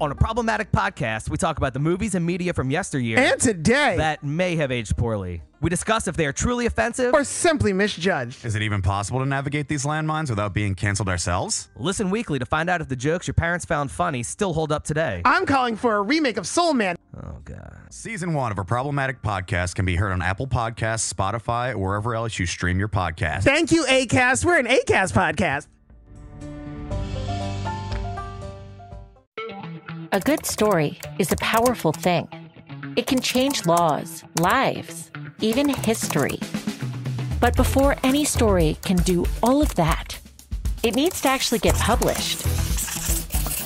On a problematic podcast, we talk about the movies and media from yesteryear And today, that may have aged poorly. We discuss if they are truly offensive. or simply misjudged. Is it even possible to navigate these landmines without being canceled ourselves? Listen weekly to find out if the jokes your parents found funny still hold up today. I'm calling for a remake of Soul Man. Oh, God. Season one of a problematic podcast can be heard on Apple Podcasts, Spotify, or wherever else you stream your podcast. Thank you, ACAST. We're an ACAST podcast. A good story is a powerful thing. It can change laws, lives, even history. But before any story can do all of that, it needs to actually get published.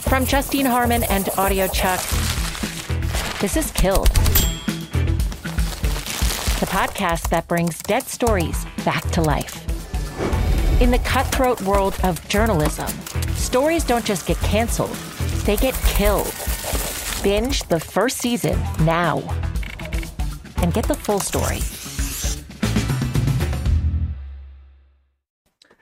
From Justine Harman and Audiochuck, this is Killed. The podcast that brings dead stories back to life. In the cutthroat world of journalism, stories don't just get canceled, they get killed. Binge the first season now and get the full story.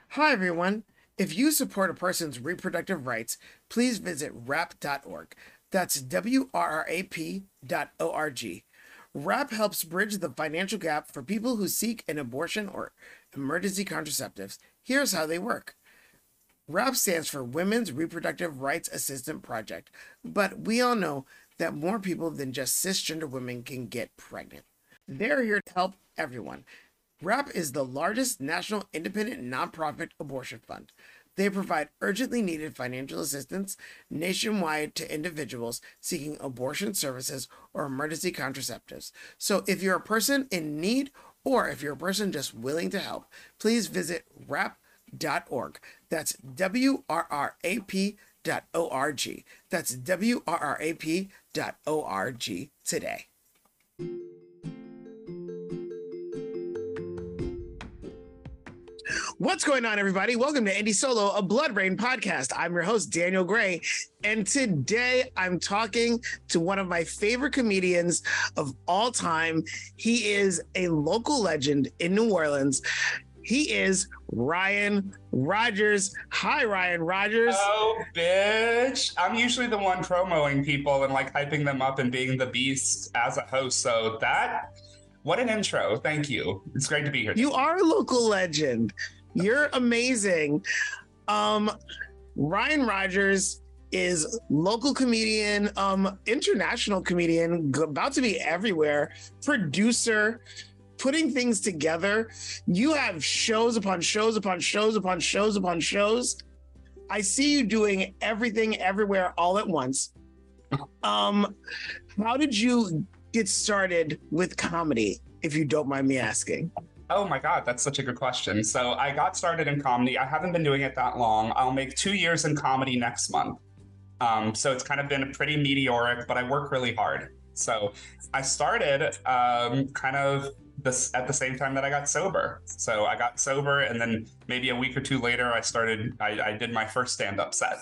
Hi, everyone. If you support a person's reproductive rights, please visit wrrap.org. That's W R R A P dot O R G. WRRAP helps bridge the financial gap for people who seek an abortion or emergency contraceptives. Here's how they work. WRRAP stands for Women's Reproductive Rights Assistance Project, but we all know that more people than just cisgender women can get pregnant. They're here to help everyone. WRRAP is the largest national independent nonprofit abortion fund. They provide urgently needed financial assistance nationwide to individuals seeking abortion services or emergency contraceptives. So if you're a person in need or if you're a person just willing to help, please visit wrrap.org. That's W R R A P dot O R G. That's W R R A P dot O R G today. What's going on, everybody? Welcome to Andy Solo, a Blood Rain podcast. I'm your host, Daniel Gray, and today I'm talking to one of my favorite comedians of all time. He is a local legend in New Orleans. He is Ryan Rogers. Hi, Ryan Rogers. Oh, bitch. I'm usually the one promoting people and like hyping them up and being the beast as a host. So that, what an intro. Thank you. It's great to be here. You are a local legend. You're amazing. Um, Ryan Rogers is local comedian, um, international comedian, about to be everywhere, producer, putting things together. You have shows upon shows upon shows upon shows upon shows. I see you doing everything everywhere all at once. Um, how did you get started with comedy, if you don't mind me asking? Oh my God, that's such a good question. So I got started in comedy. I haven't been doing it that long. I'll make two years in comedy next month. Um, so it's kind of been pretty meteoric, but I work really hard. So I started um, kind of this at the same time that I got sober. So I got sober, and then maybe a week or two later, I started. I, I did my first stand-up set.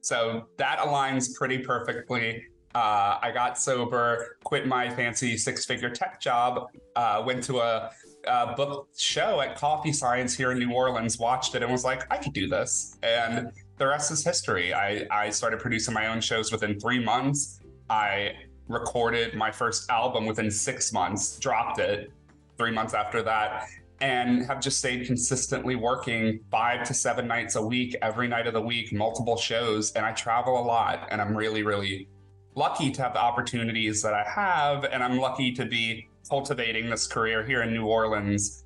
So that aligns pretty perfectly. Uh, I got sober, quit my fancy six-figure tech job, uh, went to a, a book show at Coffee Science here in New Orleans, watched it, and was like, I could do this. And the rest is history. I, I started producing my own shows within three months. I recorded my first album within six months, dropped it three months after that, and have just stayed consistently working five to seven nights a week, every night of the week, multiple shows. And I travel a lot, and I'm really, really lucky to have the opportunities that I have. And I'm lucky to be cultivating this career here in New Orleans,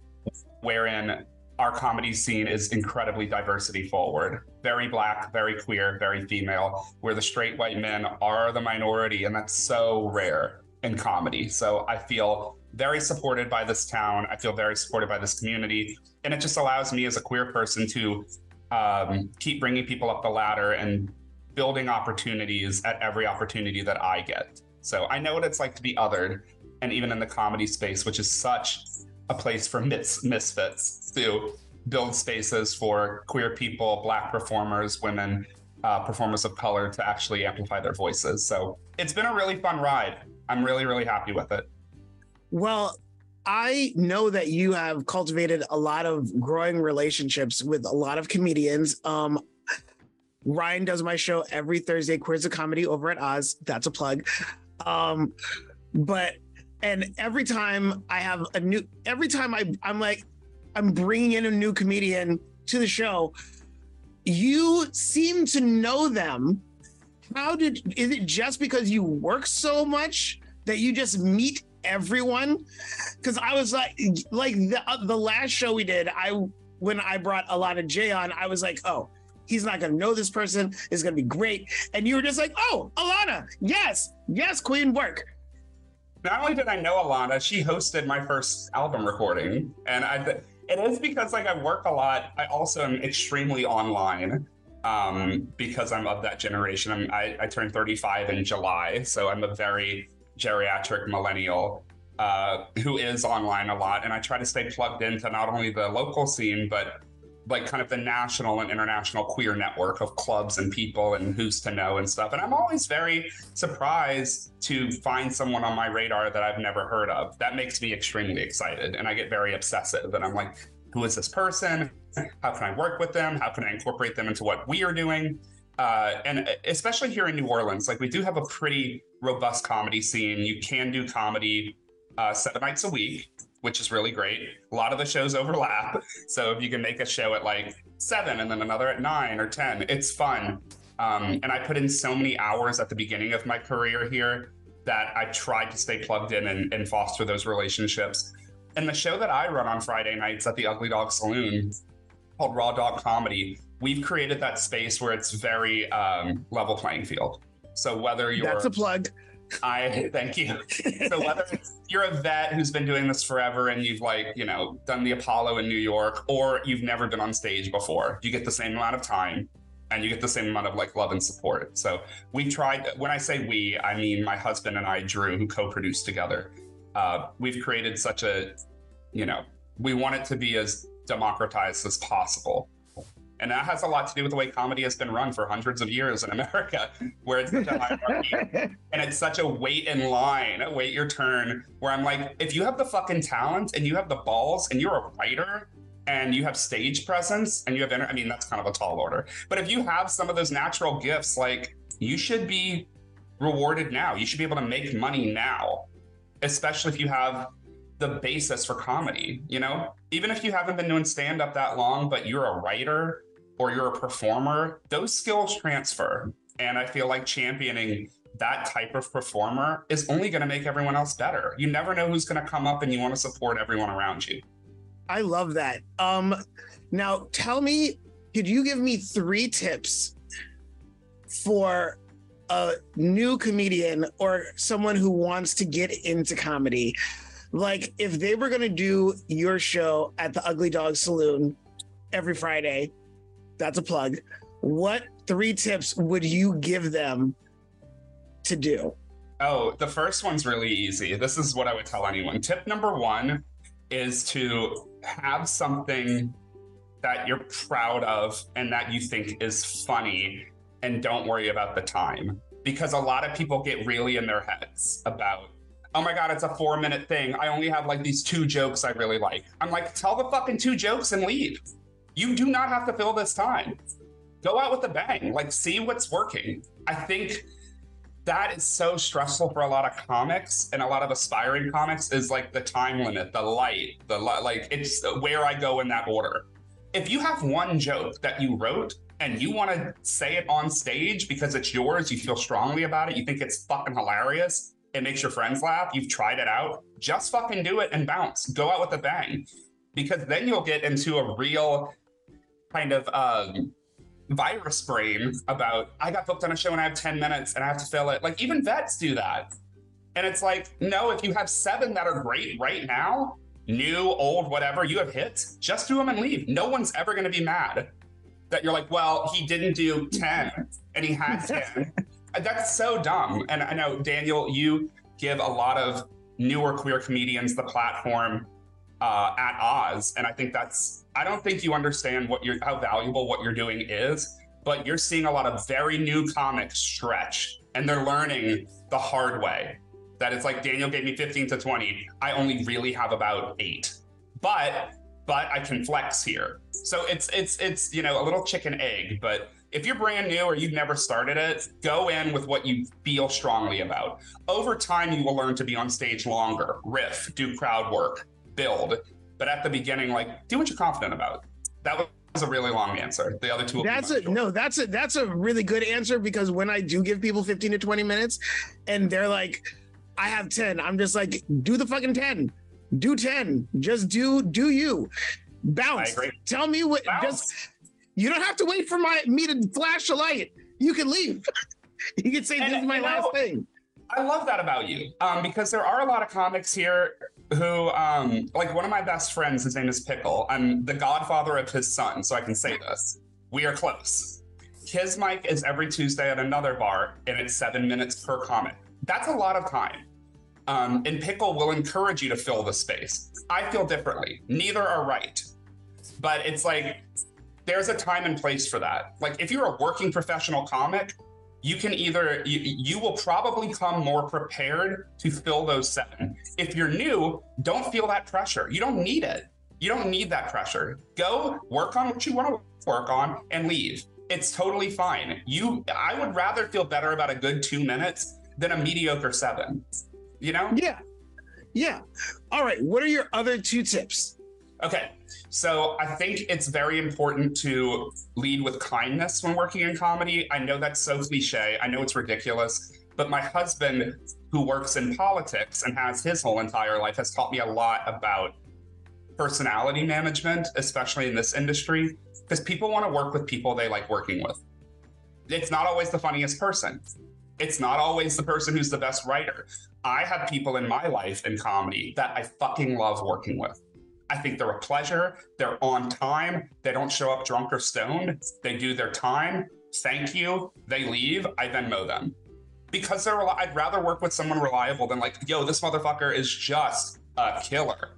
wherein our comedy scene is incredibly diversity forward. Very black, very queer, very female, where the straight white men are the minority, and that's so rare in comedy. So I feel very supported by this town. I feel very supported by this community. And it just allows me as a queer person to um, keep bringing people up the ladder and building opportunities at every opportunity that I get. So I know what it's like to be othered. And even in the comedy space, which is such a place for mis- misfits to build spaces for queer people, Black performers, women, uh, performers of color to actually amplify their voices. So it's been a really fun ride. I'm really, really happy with it. Well, I know that you have cultivated a lot of growing relationships with a lot of comedians. Um, Ryan does my show every Thursday, Queers of Comedy over at Oz. That's a plug. Um, but and every time I have a new, every time I I'm like, I'm bringing in a new comedian to the show. You seem to know them. How did is it just because you work so much that you just meet everyone? Because I was like, like the uh, the last show we did, I when I brought Alana Jay on, I was like, oh, he's not gonna know this person. It's gonna be great. And you were just like, oh, Alana, yes, yes, Queen, work. Not only did I know Alana, she hosted my first album recording, and I. It is because like I work a lot. I also am extremely online um, because I'm of that generation. I'm, I, I turned 35 in July, so I'm a very geriatric millennial uh, who is online a lot, and I try to stay plugged into not only the local scene but like kind of the national and international queer network of clubs and people and who's to know and stuff. And I'm always very surprised to find someone on my radar that I've never heard of. That makes me extremely excited, and I get very obsessive. And I'm like, who is this person? How can I work with them? How can I incorporate them into what we are doing? Uh, and especially here in New Orleans, like we do have a pretty robust comedy scene. You can do comedy uh, seven nights a week, which is really great. A lot of the shows overlap. So if you can make a show at like seven and then another at nine or 10, it's fun. Um, and I put in so many hours at the beginning of my career here that I tried to stay plugged in and, and foster those relationships. And the show that I run on Friday nights at the Ugly Dog Saloon called Raw Dog Comedy, we've created that space where it's very um, level playing field. So whether you're That's a plug. I thank you. So whether you're a vet who's been doing this forever and you've like, you know, done the Apollo in New York, or you've never been on stage before, you get the same amount of time and you get the same amount of like love and support. So we tried when I say we, I mean my husband and I, Drew, who co-produced together. Uh, we've created such a, you know, we want it to be as democratized as possible. And that has a lot to do with the way comedy has been run for hundreds of years in America, where it's such a hierarchy and it's such a wait in line, wait your turn. Where I'm like, if you have the fucking talent and you have the balls and you're a writer and you have stage presence and you have, I mean, that's kind of a tall order. But if you have some of those natural gifts, like you should be rewarded now. You should be able to make money now, especially if you have the basis for comedy. You know, even if you haven't been doing stand up that long, but you're a writer or you're a performer, those skills transfer. And I feel like championing that type of performer is only going to make everyone else better. You never know who's going to come up and you want to support everyone around you. I love that. Um now tell me, could you give me three tips for a new comedian or someone who wants to get into comedy? Like if they were going to do your show at the Ugly Dog Saloon every Friday, that's a plug. What three tips would you give them to do? Oh, the first one's really easy. This is what I would tell anyone. Tip number one is to have something that you're proud of and that you think is funny and don't worry about the time. Because a lot of people get really in their heads about, oh my God, it's a four minute thing. I only have like these two jokes I really like. I'm like, tell the fucking two jokes and leave. You do not have to fill this time. Go out with a bang. Like, see what's working. I think that is so stressful for a lot of comics and a lot of aspiring comics is like the time limit, the light, the li- like it's where I go in that order. If you have one joke that you wrote and you want to say it on stage because it's yours, you feel strongly about it, you think it's fucking hilarious, it makes your friends laugh, you've tried it out, just fucking do it and bounce. Go out with a bang. Because then you'll get into a real kind of um, virus brain about I got booked on a show and I have 10 minutes and I have to fill it. Like even vets do that. And it's like, no, if you have seven that are great right now, new, old, whatever, you have hits, just do them and leave. No one's ever going to be mad that you're like, well, he didn't do 10 and he had 10. That's so dumb. And I know, Daniel, you give a lot of newer queer comedians the platform uh, at Oz. And I think that's, I don't think you understand what you're, how valuable what you're doing is, but you're seeing a lot of very new comics stretch and they're learning the hard way that it's like Daniel gave me 15 to 20. I only really have about eight. But but I can flex here. So it's it's it's you know a little chicken egg, but if you're brand new or you've never started it, go in with what you feel strongly about. Over time, you will learn to be on stage longer, riff, do crowd work, build. But at the beginning, like do what you're confident about. That was a really long answer. The other two. That's a shorter. no. That's a that's a really good answer because when I do give people fifteen to twenty minutes, and they're like, "I have 10, I'm just like, "Do the fucking ten, do ten, just do do you, bounce. Tell me what. Bounce. Just you don't have to wait for my me to flash a light. You can leave. you can say And, this is my last know, thing. I love that about you um, because there are a lot of comics here who, um, like one of my best friends, his name is Pickle. I'm the godfather of his son, so I can say this. We are close. His mic is every Tuesday at another bar, and it's seven minutes per comic. That's a lot of time. Um, and Pickle will encourage you to fill the space. I feel differently. Neither are right. But it's like there's a time and place for that. Like if you're a working professional comic, you can either you, you will probably come more prepared to fill those seven. If you're new, don't feel that pressure. You don't need it. You don't need that pressure. Go work on what you want to work on and leave. It's totally fine. You I would rather feel better about a good 2 minutes than a mediocre 7. You know? Yeah, yeah. All right. What are your other two tips? Okay. So I think it's very important to lead with kindness when working in comedy. I know that's so cliche. I know it's ridiculous. But my husband, who works in politics and has his whole entire life, has taught me a lot about personality management, especially in this industry, because people want to work with people they like working with. It's not always the funniest person. It's not always the person who's the best writer. I have people in my life in comedy that I fucking love working with. I think they're a pleasure. They're on time. They don't show up drunk or stoned. They do their time. Thank you. They leave. I then mow them because they're. I'd rather work with someone reliable than like, yo, this motherfucker is just a killer.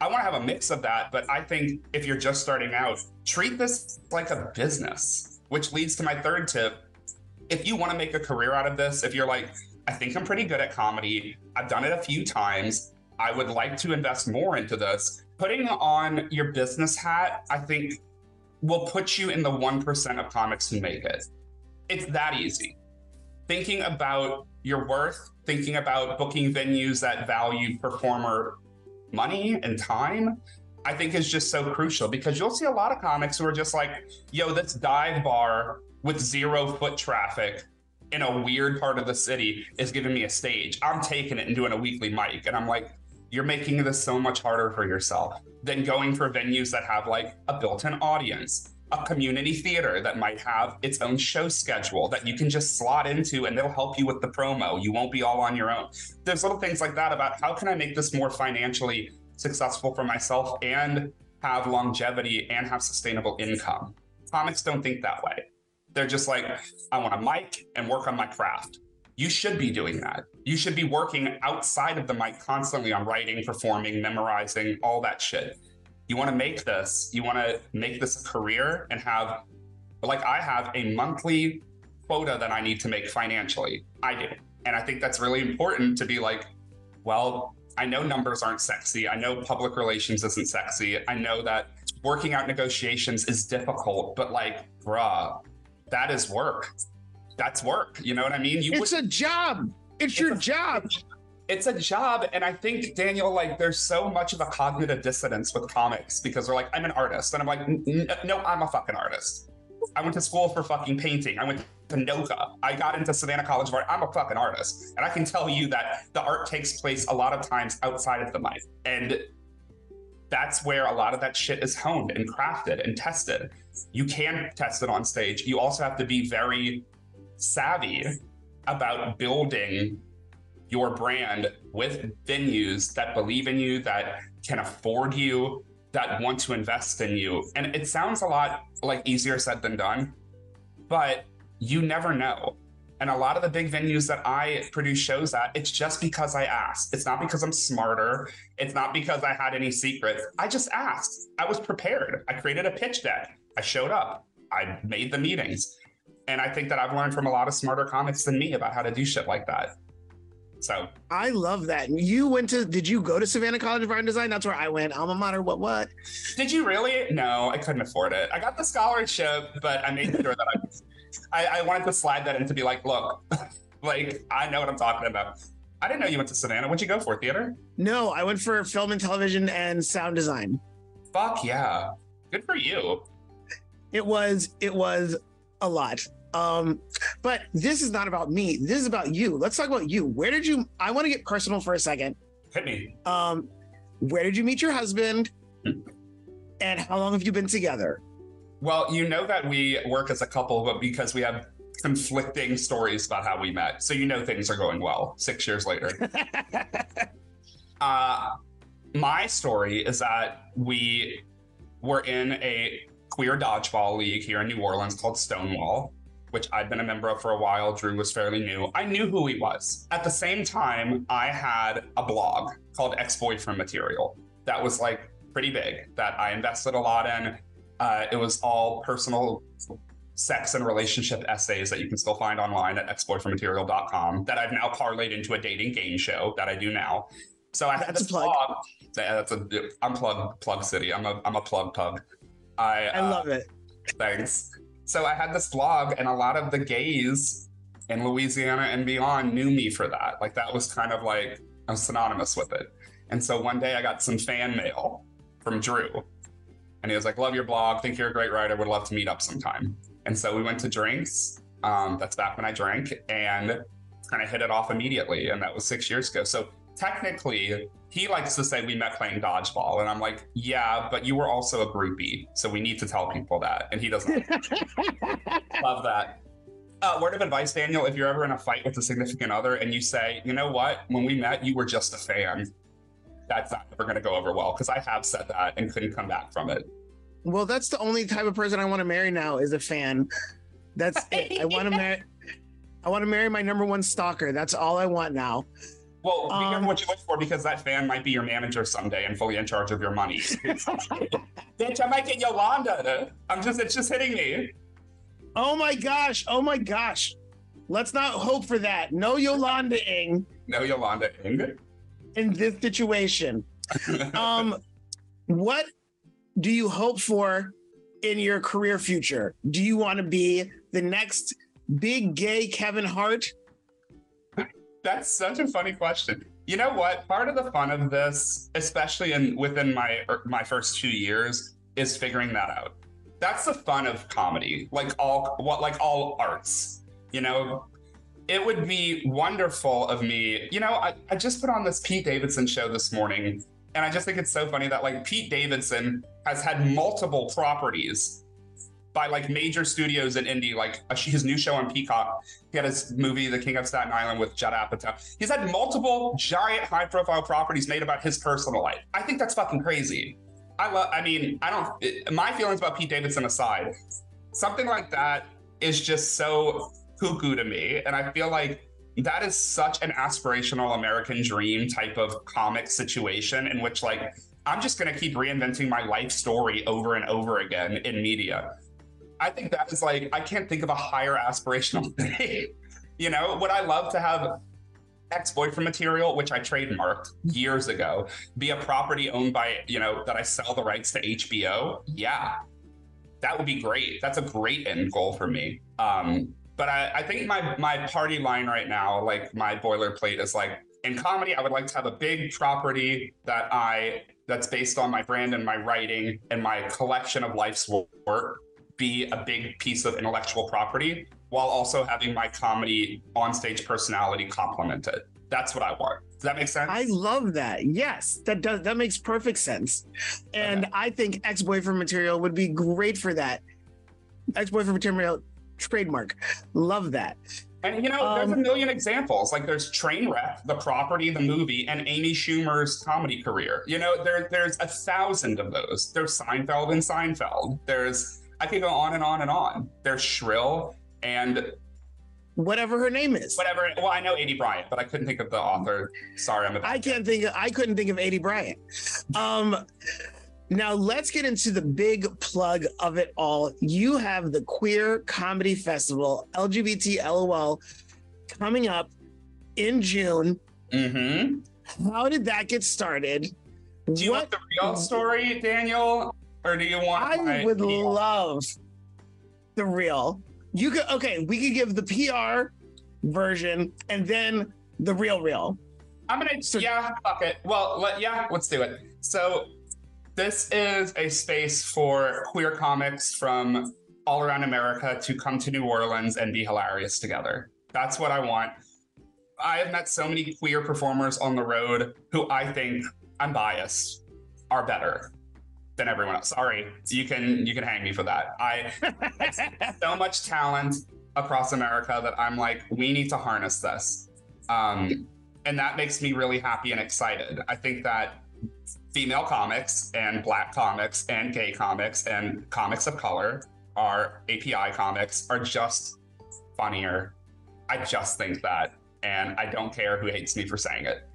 I want to have a mix of that, but I think if you're just starting out, treat this like a business. Which leads to my third tip. If you want to make a career out of this, if you're like, I think I'm pretty good at comedy, I've done it a few times, I would like to invest more into this. Putting on your business hat, I think, will put you in the 1% of comics who make it. It's that easy. Thinking about your worth, thinking about booking venues that value performer money and time, I think is just so crucial because you'll see a lot of comics who are just like, yo, this dive bar with zero foot traffic in a weird part of the city is giving me a stage. I'm taking it and doing a weekly mic. And I'm like, you're making this so much harder for yourself than going for venues that have like a built in audience, a community theater that might have its own show schedule that you can just slot into and they'll help you with the promo. You won't be all on your own. There's little things like that about how can I make this more financially successful for myself and have longevity and have sustainable income. Comics don't think that way. They're just like, I want a mic and work on my craft. You should be doing that. You should be working outside of the mic constantly on writing, performing, memorizing, all that shit. You want to make this, you want to make this a career and have, like, I have a monthly quota that I need to make financially. I do. And I think that's really important to be like, well, I know numbers aren't sexy. I know public relations isn't sexy. I know that working out negotiations is difficult, but like, bruh, that is work. That's work. You know what I mean? You It's would- a job. It's your a- job. it's a job and i think daniel like there's so much of a cognitive dissonance with comics because they're like i'm an artist and i'm like "N- n- no i'm a fucking artist i went to school for fucking painting i went to NOCCA i got into savannah college of art i'm a fucking artist and i can tell you that the art takes place a lot of times outside of the mic and that's where a lot of that shit is honed and crafted and tested you can test it on stage you also have to be very savvy about building your brand with venues that believe in you, that can afford you, that want to invest in you. And it sounds a lot like easier said than done, but you never know. And a lot of the big venues that I produce shows at, it's just because I asked. It's not because I'm smarter. It's not because I had any secrets. I just asked. I was prepared. I created a pitch deck. I showed up. I made the meetings. And I think that I've learned from a lot of smarter comics than me about how to do shit like that. So I love that. You went to? Did you go to Savannah College of Art and Design? That's where I went. Alma mater. What? What? did you really? No, I couldn't afford it. I got the scholarship, but I made sure that I, I, I wanted to slide that in to be like, look, like I know what I'm talking about. I didn't know you went to Savannah. What'd you go for? Theater? No, I went for film and television and sound design. Fuck yeah. Good for you. It was. It was a lot. Um, but this is not about me. This is about you. Let's talk about you. Where did you? I want to get personal for a second. Hit me. Um, where did you meet your husband? And how long have you been together? Well, you know that we work as a couple, but because we have conflicting stories about how we met. So you know things are going well six years later. uh, my story is that we were in a queer dodgeball league here in New Orleans called Stonewall, which I'd been a member of for a while. Drew was fairly new. I knew who he was. At the same time, I had a blog called Ex Boyfriend Material that was like pretty big that I invested a lot in. Uh, it was all personal sex and relationship essays that you can still find online at exboyfriendmaterial.com that I've now parlayed into a dating game show that I do now. So I had That's a this plug. blog. That's a I'm plug plug city. I'm a I'm a plug pug. I I uh, love it. Thanks. So I had this blog, and a lot of the gays in Louisiana and beyond knew me for that. Like that was kind of like I was synonymous with it. And so one day I got some fan mail from Drew, and he was like, "Love your blog. Think you're a great writer. Would love to meet up sometime." And so we went to drinks. Um, that's back when I drank, and kind of hit it off immediately. And that was six years ago. So technically, he likes to say we met playing dodgeball, and I'm like, "Yeah, but you were also a groupie, so we need to tell people that." And he doesn't. Love that. Uh, word of advice, Daniel, if you're ever in a fight with a significant other and you say, you know what, when we met, you were just a fan, that's not ever going to go over well because I have said that and couldn't come back from it. Well, that's the only type of person I want to marry now is a fan. That's it. I want to marry. I want to marry my number one stalker. That's all I want now. Well, be Um, careful what you wish for because that fan might be your manager someday and fully in charge of your money. Bitch, I might get Yolanda. I'm just, it's just hitting me. Oh my gosh! Oh my gosh! Let's not hope for that. No Yolanda Ing No, Yolanda Ing. in this situation. Um, what do you hope for in your career future? Do you want to be the next big gay Kevin Hart? That's such a funny question. You know what? Part of the fun of this, especially in within my my first two years, is figuring that out. That's the fun of comedy, like all what like all arts. You know, it would be wonderful of me. You know, I, I just put on this Pete Davidson show this morning, and I just think it's so funny that like Pete Davidson has had multiple properties by like major studios in indie, like uh, his new show on Peacock. He had his movie, The King of Staten Island, with Judd Apatow. He's had multiple giant high-profile properties made about his personal life. I think that's fucking crazy. I love. I mean, I don't. It, my feelings about Pete Davidson aside, something like that is just so cuckoo to me, and I feel like that is such an aspirational American dream type of comic situation in which like I'm just gonna keep reinventing my life story over and over again in media. I think that is like I can't think of a higher aspirational thing. you know, would I love to have ex-boyfriend material, which I trademarked years ago, be a property owned by, you know, that I sell the rights to HBO? Yeah. That would be great. That's a great end goal for me. Um, but I, I think my my party line right now, like my boilerplate is like in comedy, I would like to have a big property that I that's based on my brand and my writing and my collection of life's work be a big piece of intellectual property while also having my comedy onstage personality complement it. That's what I want. Does that make sense? I love that. Yes, that does that makes perfect sense. And Okay. I think ex-boyfriend material would be great for that. Ex-boyfriend material trademark. Love that. And you know, there's a Um, million examples. Like there's Trainwreck, the property, the movie, and Amy Schumer's comedy career. You know, there there's a thousand of those. There's Seinfeld and Seinfeld. There's I could go on and on and on. They're Shrill and Whatever her name is. whatever. Well, I know Aidy Bryant, but I couldn't think of the author. Sorry, I'm a I can't think of, I couldn't think of Aidy Bryant. Um now let's get into the big plug of it all. You have the Queer Comedy Festival, LGBT LOL, coming up in June Mm-hmm. How did that get started? Do you want the real story, Daniel, or do you want? I would love the real. You could okay. We could give the PR version and then the real real. I'm gonna So- yeah, fuck it. Well, let, yeah, let's do it. So, this is a space for queer comics from all around America to come to New Orleans and be hilarious together. That's what I want. I have met so many queer performers on the road who I think I'm biased are better than everyone else. Sorry, you can you can hang me for that. I so much talent across America that I'm like, we need to harness this. Um, and that makes me really happy and excited. I think that female comics and black comics and gay comics and comics of color are API comics are just funnier. I just think that. And I don't care who hates me for saying it.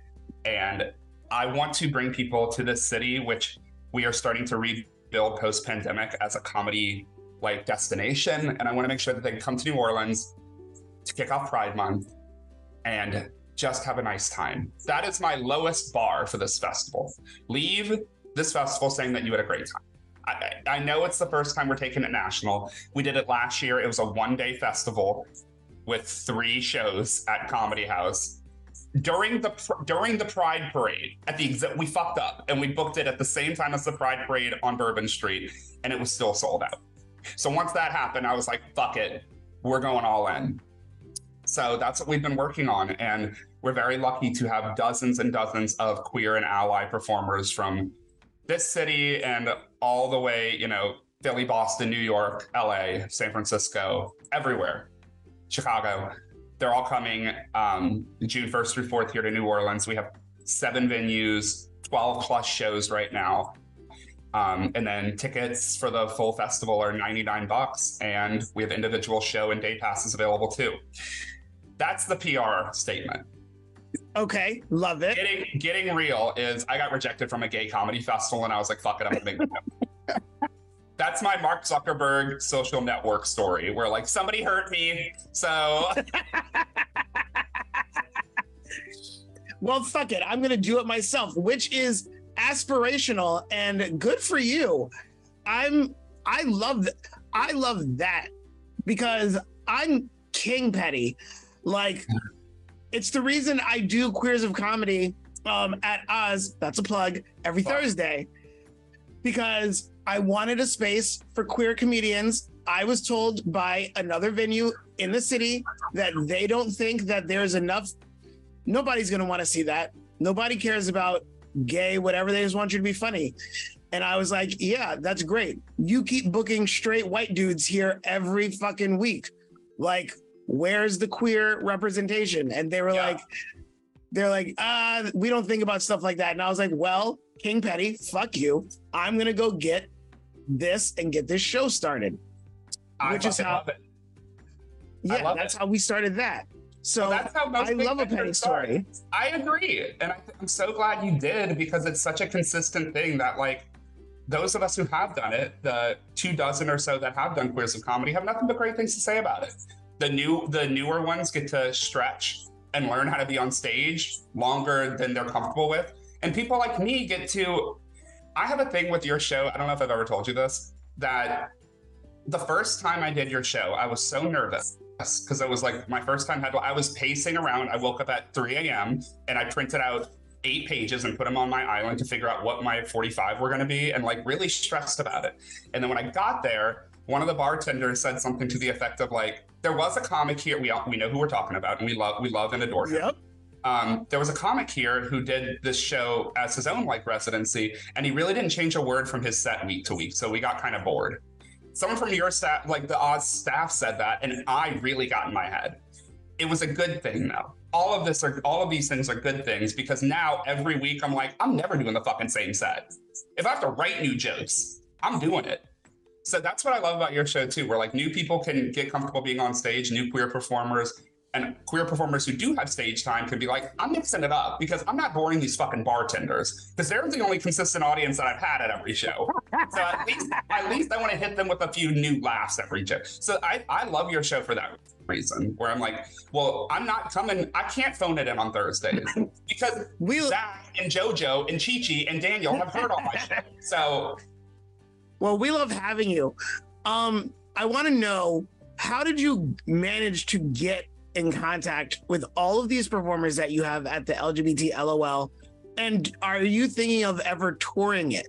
And I want to bring people to this city, which we are starting to rebuild post pandemic as a comedy like destination. And I want to make sure that they come to New Orleans to kick off Pride Month and just have a nice time. That is my lowest bar for this festival. Leave this festival saying that you had a great time. I, I know it's the first time we're taking it national. We did it last year. It was a one day festival with three shows at Comedy House. During the during the Pride Parade, at the exa- we fucked up and we booked it at the same time as the Pride Parade on Bourbon Street, and it was still sold out. So once that happened, I was like, "Fuck it, we're going all in." So that's what we've been working on, and we're very lucky to have dozens and dozens of queer and ally performers from this city and all the way, you know, Philly, Boston, New York, LA, San Francisco, everywhere, Chicago. They're all coming um, June 1st through 4th here to New Orleans. We have seven venues, 12 plus shows right now. Um, and then tickets for the full festival are 99 bucks, and we have individual show and day passes available too. That's the PR statement. Okay, love it. Getting getting real is I got rejected from a gay comedy festival, and I was like, "Fuck it, I'm gonna make. That's my Mark Zuckerberg social network story, where like somebody hurt me, so Well, fuck it. I'm gonna do it myself, which is aspirational and good for you. I'm I love th- I love that because I'm king petty. Like it's the reason I do queers of comedy um at Oz, that's a plug, every. Thursday. Because I wanted a space for queer comedians. I was told by another venue in the city that they don't think that there's enough nobody's going to want to see that. Nobody cares about gay, whatever. They just want you to be funny. And I was like, yeah, that's great. You keep booking straight white dudes here every fucking week. Like, where's the queer representation? And they were Yeah. like, they're like, uh, we don't think about stuff like that. And I was like, well, King Petty, fuck you. I'm going to go get this and get this show started. I Which is how- love it. Yeah, that's it. how we started that. So That's how most I love a penny story. I agree, and I, I'm so glad you did because it's such a consistent thing that like those of us who have done it, the two dozen or so that have done queers of comedy, have nothing but great things to say about it. The new, the newer ones get to stretch and learn how to be on stage longer than they're comfortable with, and people like me get to. I have a thing with your show. I don't know if I've ever told you this. That the first time I did your show, I was so nervous because it was like my first time had I was pacing around. I woke up at 3 a.m. and I printed out eight pages and put them on my island to figure out what my 45 were going to be and like really stressed about it. And then when I got there, one of the bartenders said something to the effect of like, there was a comic here. We all, we know who we're talking about and we love we love and adore him. Yep. Um, there was a comic here who did this show as his own like residency, and he really didn't change a word from his set week to week. So we got kind of bored. Someone from your staff, like the Oz staff, said that, and I really got in my head. It was a good thing, though. All of this are all of these things are good things because now every week I'm like, I'm never doing the fucking same set. If I have to write new jokes, I'm doing it. So that's what I love about your show too, where like new people can get comfortable being on stage, new queer performers, and queer performers who do have stage time can be like, I'm mixing it up because I'm not boring these fucking bartenders because they're the only consistent audience that I've had at every show. So at least, at least I want to hit them with a few new laughs every show. So I, I love your show for that reason, where I'm like, well, I'm not coming, I can't phone it in on Thursdays. because We Zach and JoJo and Chi Chi and Daniel have heard all my shit. So well, we love having you. Um, I want to know how did you manage to get in contact with all of these performers that you have at the LGBT LOL? And are you thinking of ever touring it?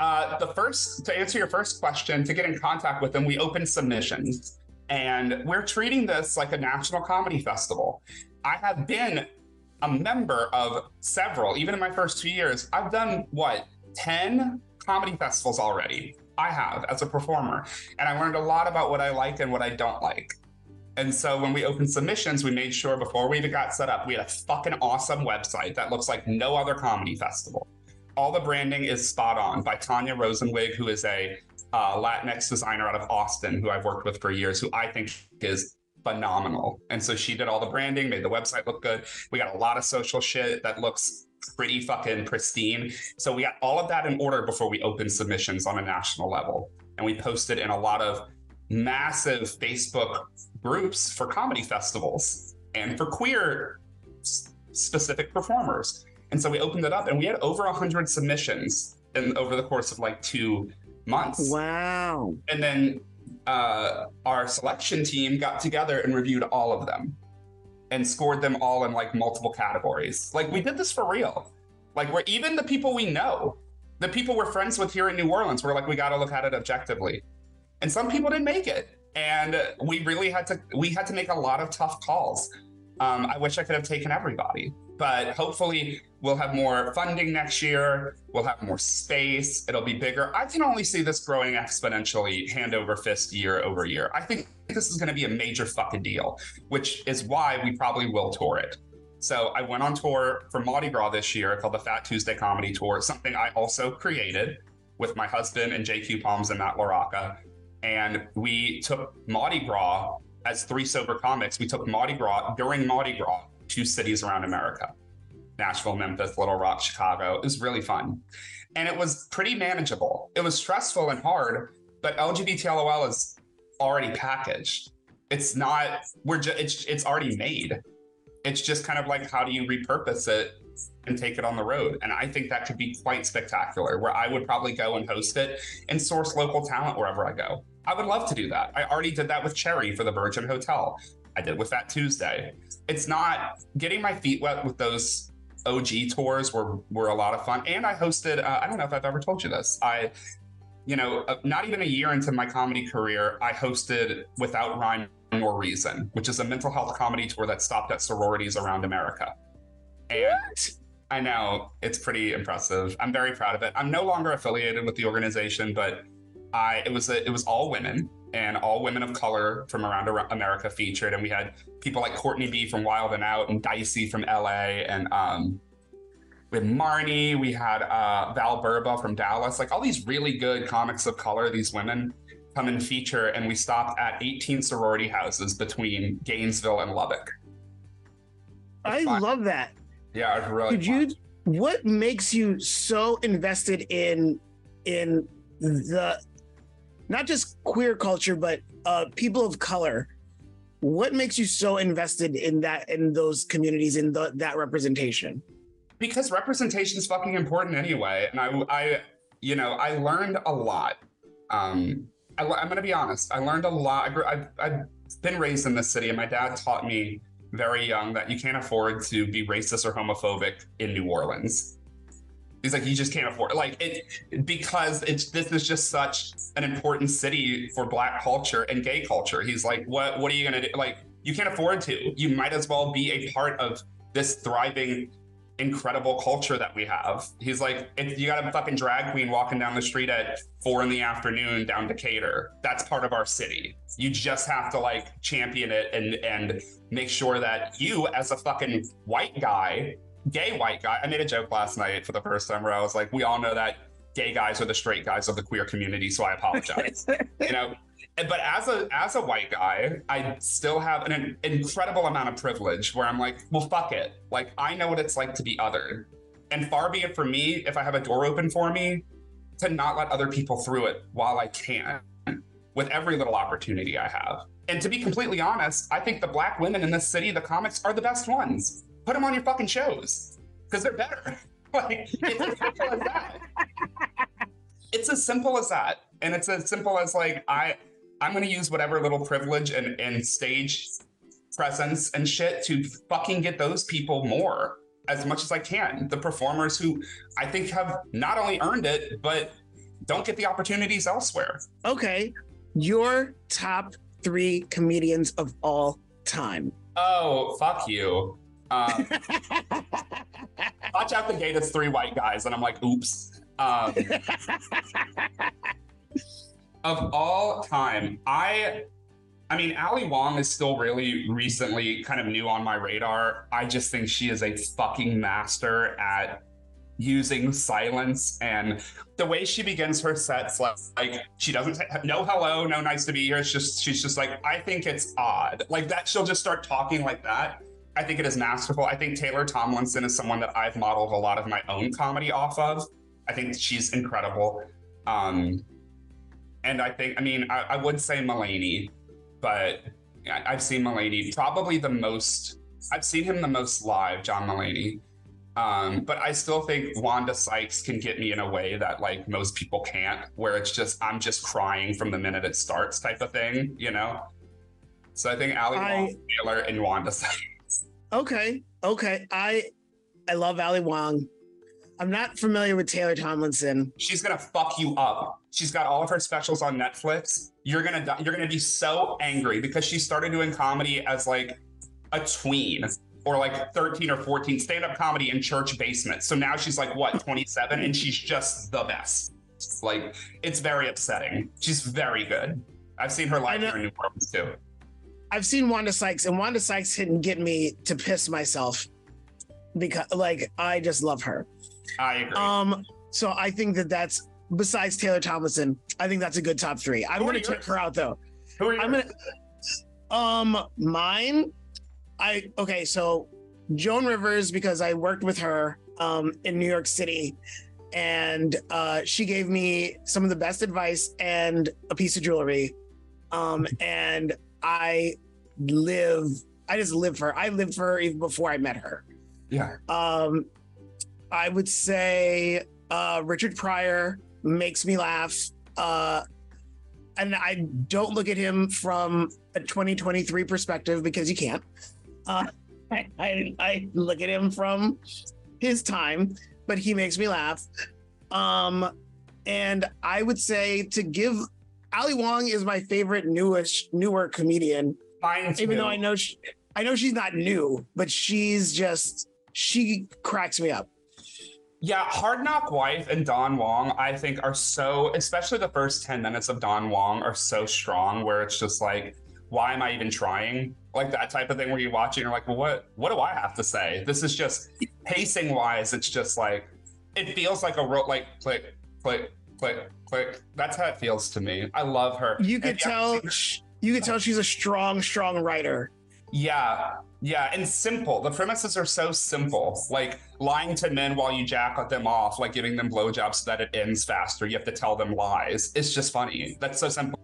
Uh, the first, to answer your first question, to get in contact with them, we open submissions. And we're treating this like a national comedy festival. I have been a member of several, even in my first two years. I've done what, 10 comedy festivals already? I have as a performer. And I learned a lot about what I like and what I don't like. And so when we opened submissions, we made sure before we even got set up, we had a fucking awesome website that looks like no other comedy festival all the branding is spot on by Tanya Rosenwig, who is a uh, Latinx designer out of Austin, who I've worked with for years, who I think is phenomenal. And so she did all the branding, made the website look good. We got a lot of social shit that looks pretty fucking pristine. So we got all of that in order before we opened submissions on a national level. And we posted in a lot of massive Facebook groups for comedy festivals and for queer s- specific performers. And so we opened it up and we had over 100 submissions in, over the course of like two months. Wow. And then uh, our selection team got together and reviewed all of them and scored them all in like multiple categories. Like we did this for real. Like we're even the people we know, the people we're friends with here in New Orleans, we're like, we got to look at it objectively. And some people didn't make it. And we really had to, we had to make a lot of tough calls. Um, I wish I could have taken everybody, but hopefully we'll have more funding next year. We'll have more space. It'll be bigger. I can only see this growing exponentially, hand over fist, year over year. I think this is going to be a major fucking deal, which is why we probably will tour it. So I went on tour for Mardi Gras this year called the Fat Tuesday Comedy Tour, something I also created with my husband and JQ Palms and Matt LaRocca. And we took Mardi Gras as three sober comics. We took Mardi Gras during Mardi Gras to cities around America Nashville, Memphis, Little Rock, Chicago. It was really fun. And it was pretty manageable. It was stressful and hard, but LGBTLOL is already packaged. It's not, we're just, it's, it's already made. It's just kind of like, how do you repurpose it and take it on the road? And I think that could be quite spectacular, where I would probably go and host it and source local talent wherever I go. I would love to do that. I already did that with Cherry for the Virgin Hotel. I did with Fat Tuesday. It's not getting my feet wet with those OG tours were were a lot of fun. And I hosted. Uh, I don't know if I've ever told you this. I, you know, uh, not even a year into my comedy career, I hosted Without Rhyme or Reason, which is a mental health comedy tour that stopped at sororities around America. And I know it's pretty impressive. I'm very proud of it. I'm no longer affiliated with the organization, but I it was a, it was all women and all women of color from around America featured, and we had people like Courtney B from Wild and Out and Dicey from LA, and um, we had Marnie, we had uh, Val Burba from Dallas, like all these really good comics of color. These women come and feature, and we stopped at 18 sorority houses between Gainesville and Lubbock. I Fun. love that. Yeah, was really. Could you what makes you so invested in in the not just queer culture but uh people of color? What makes you so invested in that in those communities in the, that representation? Because representation is fucking important anyway and i i you know i learned a lot. Um I, am gonna be honest i learned a lot. I grew, I've, I've been raised in this city and my dad taught me very young that you can't afford to be racist or homophobic in new orleans. He's like you just can't afford like it because it's this is just such an important city for black culture and gay culture. He's like what what are you gonna do? Like you can't afford to. You might as well be a part of this thriving incredible culture that we have. He's like, if you got a fucking drag queen walking down the street at four in the afternoon down Decatur, that's part of our city. You just have to like champion it and and make sure that you, as a fucking white guy, gay white guy. I made a joke last night for the first time where I was like, we all know that gay guys are the straight guys of the queer community, so I apologize. you know, but as a as a white guy, I still have an, incredible amount of privilege where I'm like, well, fuck it. Like I know what it's like to be othered, and far be it from me if I have a door open for me to not let other people through it while I can, with every little opportunity I have. And to be completely honest, I think the black women in this city, the comics, are the best ones. put them on your fucking shows because they're better. like it's as simple as that. It's as simple as that, and it's as simple as like I I'm gonna use whatever little privilege and and stage presence and shit to fucking get those people more as much as I can. The performers who I think have not only earned it but don't get the opportunities elsewhere. Okay, your top three comedians of all time. Oh, fuck you. Um, watch out the gate, it's three white guys. And I'm like, oops. Um, of all time, I I mean, Ali Wong is still really recently kind of new on my radar. I just think she is a fucking master at using silence and the way she begins her sets like, she doesn't say no hello no nice to be here. It's just she's just like i think it's odd. Like that she'll just start talking like that. I think it is masterful. I think taylor tomlinson is someone that i've modeled a lot of my own comedy off of. I think she's incredible. Um and i think i mean i, I would say Mulaney, but i've seen Mulaney probably the most i've seen him the most live john Mulaney. Um, but I still think Wanda Sykes can get me in a way that like most people can't, where it's just I'm just crying from the minute it starts type of thing, you know. So I think Ali I- Wong, Taylor, and Wanda Sykes. Okay, okay. I I love Ali Wong. I'm not familiar with Taylor Tomlinson. She's gonna fuck you up. She's got all of her specials on Netflix. You're gonna die, you're gonna be so angry because she started doing comedy as like a tween or like 13 or 14 stand-up comedy in church basements. So now she's like what 27 and she's just the best. Like it's very upsetting. She's very good. I've seen her live here in New Orleans too. I've seen Wanda Sykes, and Wanda Sykes didn't get me to piss myself because, like, I just love her. I agree. Um, so I think that that's besides Taylor Tomlinson. I think that's a good top three. I'm gonna check her out though. Who are you? I'm gonna. Um, mine. I okay. So Joan Rivers because I worked with her um in New York City, and uh, she gave me some of the best advice and a piece of jewelry. Um, and I live. I just live for her. I lived for her even before I met her. Yeah. Um, I would say uh, Richard Pryor makes me laugh. Uh, and I don't look at him from a 2023 perspective because you can't. Uh, I, I, I look at him from his time, but he makes me laugh. Um, and I would say to give Ali Wong is my favorite newish newer comedian Mine too. even though I know she, I know she's not new, but she's just she cracks me up. Yeah, Hard Knock Wife and Don Wong, I think, are so, especially the first 10 minutes of Don Wong are so strong where it's just like, why am I even trying? Like that type of thing where you watch it and you're like, well, what what do I have to say? This is just pacing wise, it's just like it feels like a real like click, click, click, click. That's how it feels to me. I love her. You could tell you could tell she's a strong, strong writer. Yeah, yeah, and simple. The premises are so simple. Like lying to men while you jack them off, like giving them blowjobs so that it ends faster. You have to tell them lies. It's just funny. That's so simple.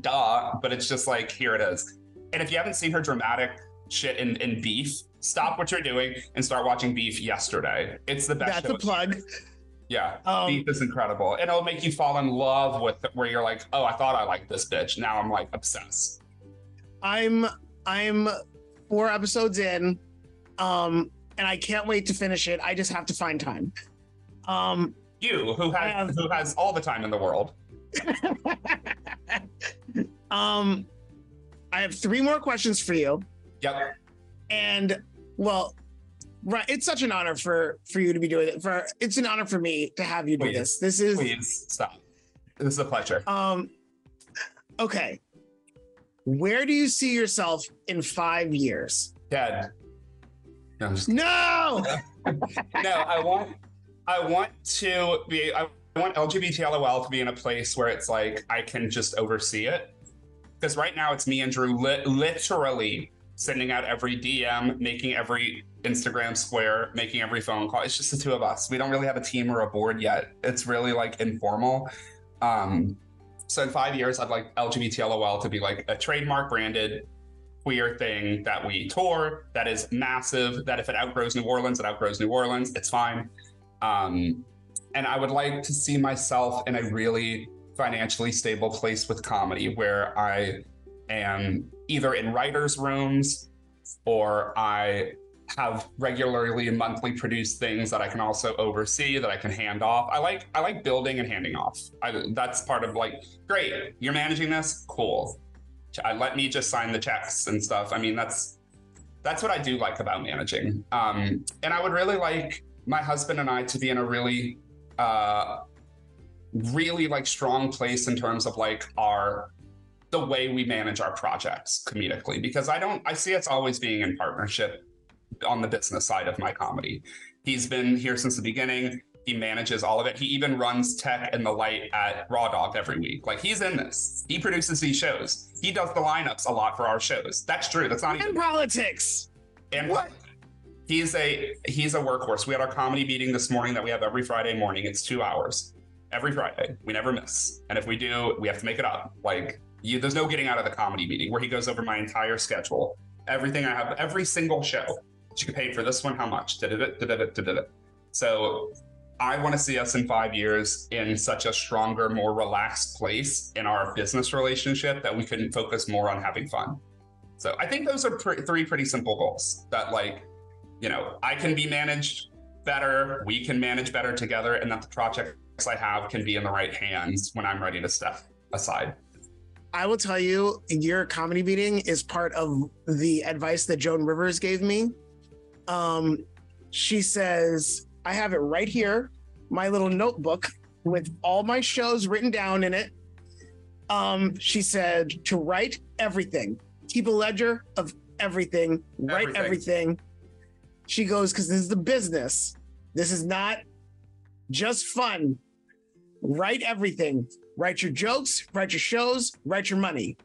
Duh. But it's just like, here it is. And if you haven't seen her dramatic shit in, in Beef, stop what you're doing and start watching Beef yesterday. It's the best That's a plug. Yeah. Um, Beef is incredible. And it'll make you fall in love with it where you're like, oh, I thought I liked this bitch. Now I'm like obsessed. I'm I'm four episodes in, um, and I can't wait to finish it. I just have to find time. Um, You, who has have- who has all the time in the world. um, I have three more questions for you. Yep. and well right it's such an honor for for you to be doing it for it's an honor for me to have you do Please. this this is Please stop. This is a pleasure. um okay where do you see yourself in five years Dead. No, just- no no, I want I want to be I want LGBT LOL to be in a place where it's like I can just oversee it. Because right now it's me and Drew li- literally sending out every DM, making every Instagram square, making every phone call. It's just the two of us. We don't really have a team or a board yet. It's really like informal. Um, so in five years, I'd like LGBT LOL to be like a trademark branded queer thing that we tour that is massive. That if it outgrows New Orleans, it outgrows New Orleans. It's fine. Um, and I would like to see myself in a really financially stable place with comedy where I am either in writers' rooms or I have regularly and monthly produced things that I can also oversee that I can hand off. I like I like building and handing off. I, that's part of like great. You're managing this, cool. I, let me just sign the checks and stuff. I mean that's that's what I do like about managing. Um, and I would really like my husband and I to be in a really uh, really like strong place in terms of like our the way we manage our projects comedically because I don't I see it's always being in partnership on the business side of my comedy. He's been here since the beginning. He manages all of it. He even runs tech and the light at Raw Dog every week. Like he's in this. He produces these shows. He does the lineups a lot for our shows. That's true. That's not And even politics. and What? He's a he's a workhorse. We had our comedy meeting this morning that we have every Friday morning. It's two hours every Friday. We never miss. And if we do, we have to make it up. Like you, there's no getting out of the comedy meeting where he goes over my entire schedule, everything I have, every single show. You paid for this one, how much? Did it? Did it? Did it? So I want to see us in five years in such a stronger, more relaxed place in our business relationship that we can focus more on having fun. So I think those are pre- three pretty simple goals that, like, you know, I can be managed better, we can manage better together, and that the projects I have can be in the right hands when I'm ready to step aside. I will tell you, your comedy meeting is part of the advice that Joan Rivers gave me. Um, she says, I have it right here, my little notebook with all my shows written down in it. Um, she said to write everything, keep a ledger of everything, write Everything. everything. She goes, because this is the business. This is not just fun. Write everything. Write your jokes, write your shows, write your money.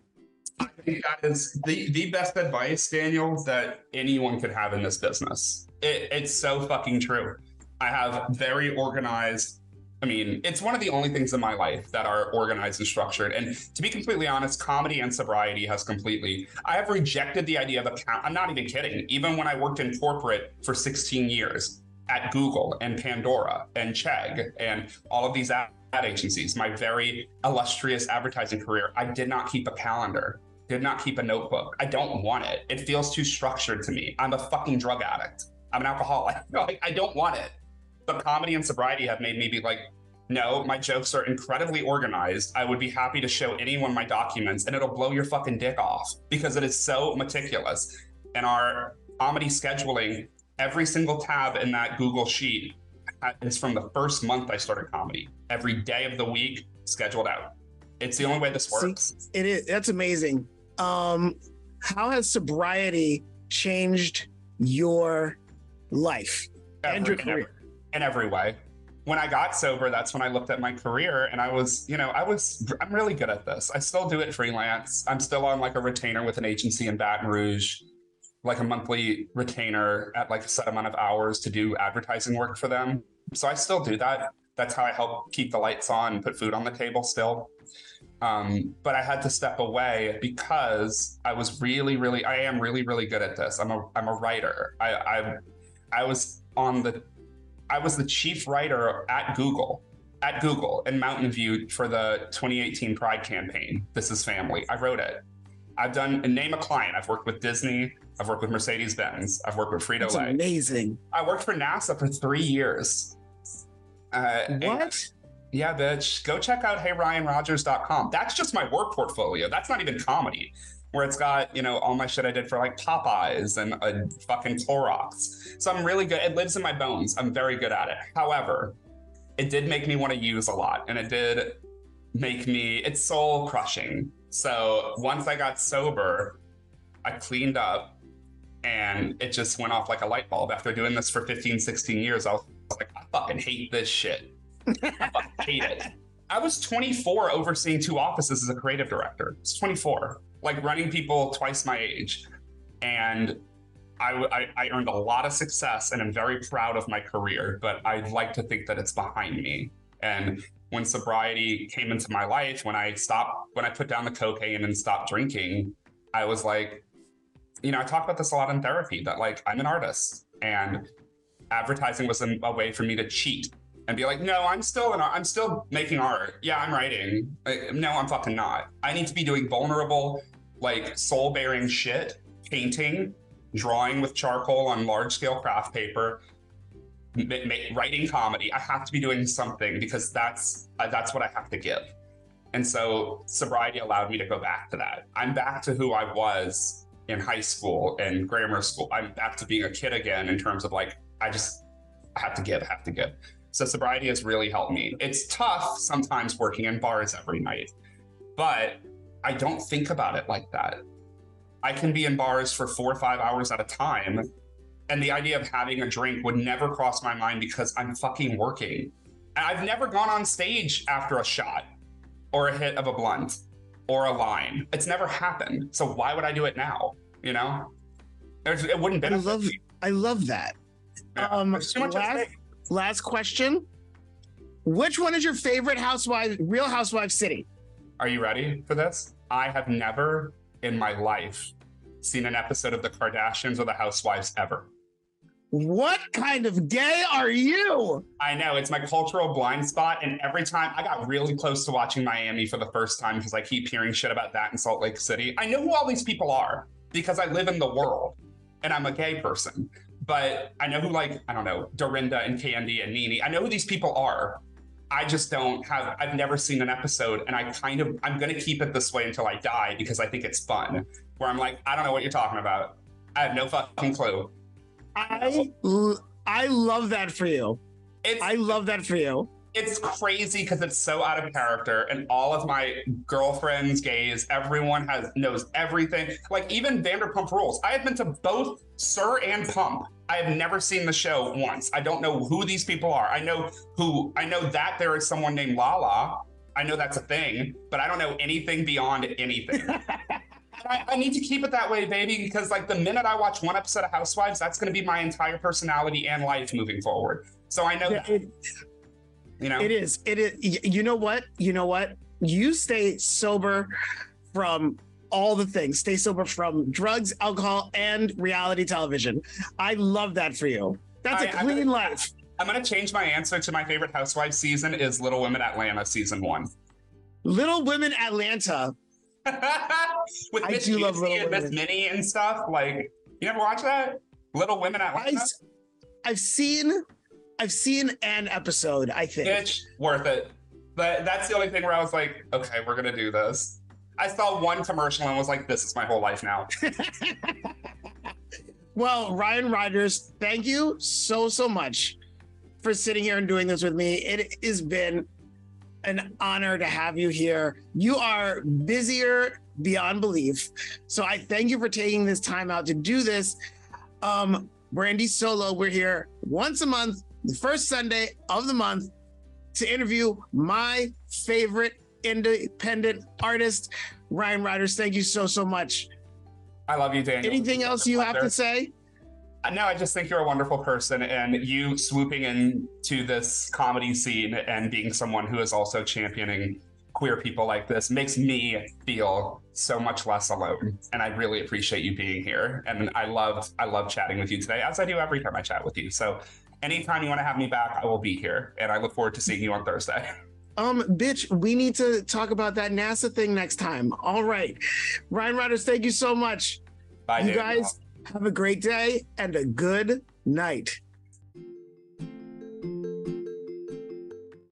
I think that is the, the best advice, Daniel, that anyone could have in this business. It, it's so fucking true. I have very organized. I mean, it's one of the only things in my life that are organized and structured. And to be completely honest, comedy and sobriety has completely. I have rejected the idea of account. I'm not even kidding. Even when I worked in corporate for 16 years at Google and Pandora and Chegg and all of these ad ad agencies, my very illustrious advertising career, I did not keep a calendar, did not keep a notebook. I don't want it. It feels too structured to me. I'm a fucking drug addict. I'm an alcoholic. Like, I don't want it. But comedy and sobriety have made me be like, no, my jokes are incredibly organized. I would be happy to show anyone my documents and it'll blow your fucking dick off because it is so meticulous. And our comedy scheduling, every single tab in that Google sheet is from the first month I started comedy. Every day of the week, scheduled out. It's the only way this works. It is. That's amazing. Um, how has sobriety changed your life and your Every- in career? every- in every way. When I got sober, that's when I looked at my career and I was, you know, I was, I'm really good at this. I still do it freelance. I'm still on like a retainer with an agency in Baton Rouge, like a monthly retainer at like a set amount of hours to do advertising work for them. So I still do that. That's how I help keep the lights on and put food on the table still. Um, but I had to step away because I was really, really, I am really, really good at this. I'm a, I'm a writer. I, I, I was on the, I was the chief writer at Google, at Google in Mountain View for the 2018 Pride campaign. This is family. I wrote it. I've done name a client. I've worked with Disney. I've worked with Mercedes Benz. I've worked with Frito Lay. amazing. I worked for NASA for three years. Uh, and- What? Yeah, bitch. Go check out heyryanrogers.com. That's just my work portfolio. That's not even comedy, where it's got, you know, all my shit I did for like Popeyes and a fucking Clorox. So I'm really good. It lives in my bones. I'm very good at it. However, it did make me want to use a lot and it did make me, it's soul crushing. So once I got sober, I cleaned up and it just went off like a light bulb. After doing this for 15, 16 years, I was like, I fucking hate this shit. I hate it. I was 24 overseeing two offices as a creative director. I was 24, like running people twice my age. And I earned a lot of success and I'm very proud of my career, but I'd like to think that it's behind me. And when sobriety came into my life, when I stopped, when I put down the cocaine and stopped drinking, I was like, you know, I talk about this a lot in therapy that like I'm an artist and advertising was a way for me to cheat and be like, no, I'm still an, I'm still making art. Yeah, I'm writing. No, I'm fucking not. I need to be doing vulnerable, like soul bearing shit, painting, drawing with charcoal on large scale craft paper, ma- ma- writing comedy. I have to be doing something because that's uh, that's what I have to give. And so sobriety allowed me to go back to that. I'm back to who I was in high school and grammar school. I'm back to being a kid again in terms of like I just I have to give, I have to give. So sobriety has really helped me. It's tough sometimes working in bars every night, but I don't think about it like that. I can be in bars for four or five hours at a time. And the idea of having a drink would never cross my mind because I'm fucking working. And I've never gone on stage after a shot or a hit of a blunt or a line. It's never happened. So why would I do it now? You know? There's, it wouldn't I love me. I love that. Yeah. Um, There's too much last. Last question. Which one is your favorite housewife, Real Housewife city? Are you ready for this? I have never in my life seen an episode of The Kardashians or The Housewives ever. What kind of gay are you? I know it's my cultural blind spot. And every time I got really close to watching Miami for the first time because I keep hearing shit about that in Salt Lake City. I know who all these people are because I live in the world and I'm a gay person. But I know who, like, I don't know, Dorinda and Kandi and NeNe. I know who these people are. I just don't have, I've never seen an episode. And I kind of, I'm going to keep it this way until I die because I think it's fun. Where I'm like, I don't know what you're talking about. I have no fucking clue. I I love that for you. It's, I love that for you. it's crazy because it's so out of character and all of my girlfriends gays everyone has knows everything like even vanderpump rules i have been to both SUR and pump i have never seen the show once i don't know who these people are i know who i know that there is someone named lala i know that's a thing but i don't know anything beyond anything I, I need to keep it that way, baby, because like the minute I watch one episode of Housewives, that's going to be my entire personality and life moving forward. So I know, that, it, you know, it is. It is. You know what? You know what? You stay sober from all the things. Stay sober from drugs, alcohol, and reality television. I love that for you. That's a I- clean gonna- life. I'm gonna change my answer to my favorite Housewives season is Little Women Atlanta season one. Little Women Atlanta. With I Miss do love Little and Miss Women. Minnie and stuff. Like, you never watch that? Little Women I, Atlanta. I've seen, I've seen an episode. I think. it's worth it. But that's the only thing where I was like, okay, we're gonna do this. I saw one commercial and was like, this is my whole life now. Well, Ryan Rogers, thank you so so much for sitting here and doing this with me. It has been an honor to have you here. You are busier beyond belief. So I thank you for taking this time out to do this. Um, Brandy Solo, we're here once a month, the first Sunday of the month, to interview my favorite independent artist, Ryan Rogers. Thank you so, so much. I love you, Daniel. Anything else you have to say? Uh, No, I just think you're a wonderful person, and you swooping into this comedy scene and being someone who is also championing queer people like this makes me feel so much less alone. And I really appreciate you being here. And I love, I love chatting with you today, as I do every time I chat with you. So, anytime you want to have me back, I will be here, and I look forward to seeing you on Thursday. Um, bitch, we need to talk about that NASA thing next time. All right. Ryan Rogers, thank you so much. Bye, you guys have a great day and a good night.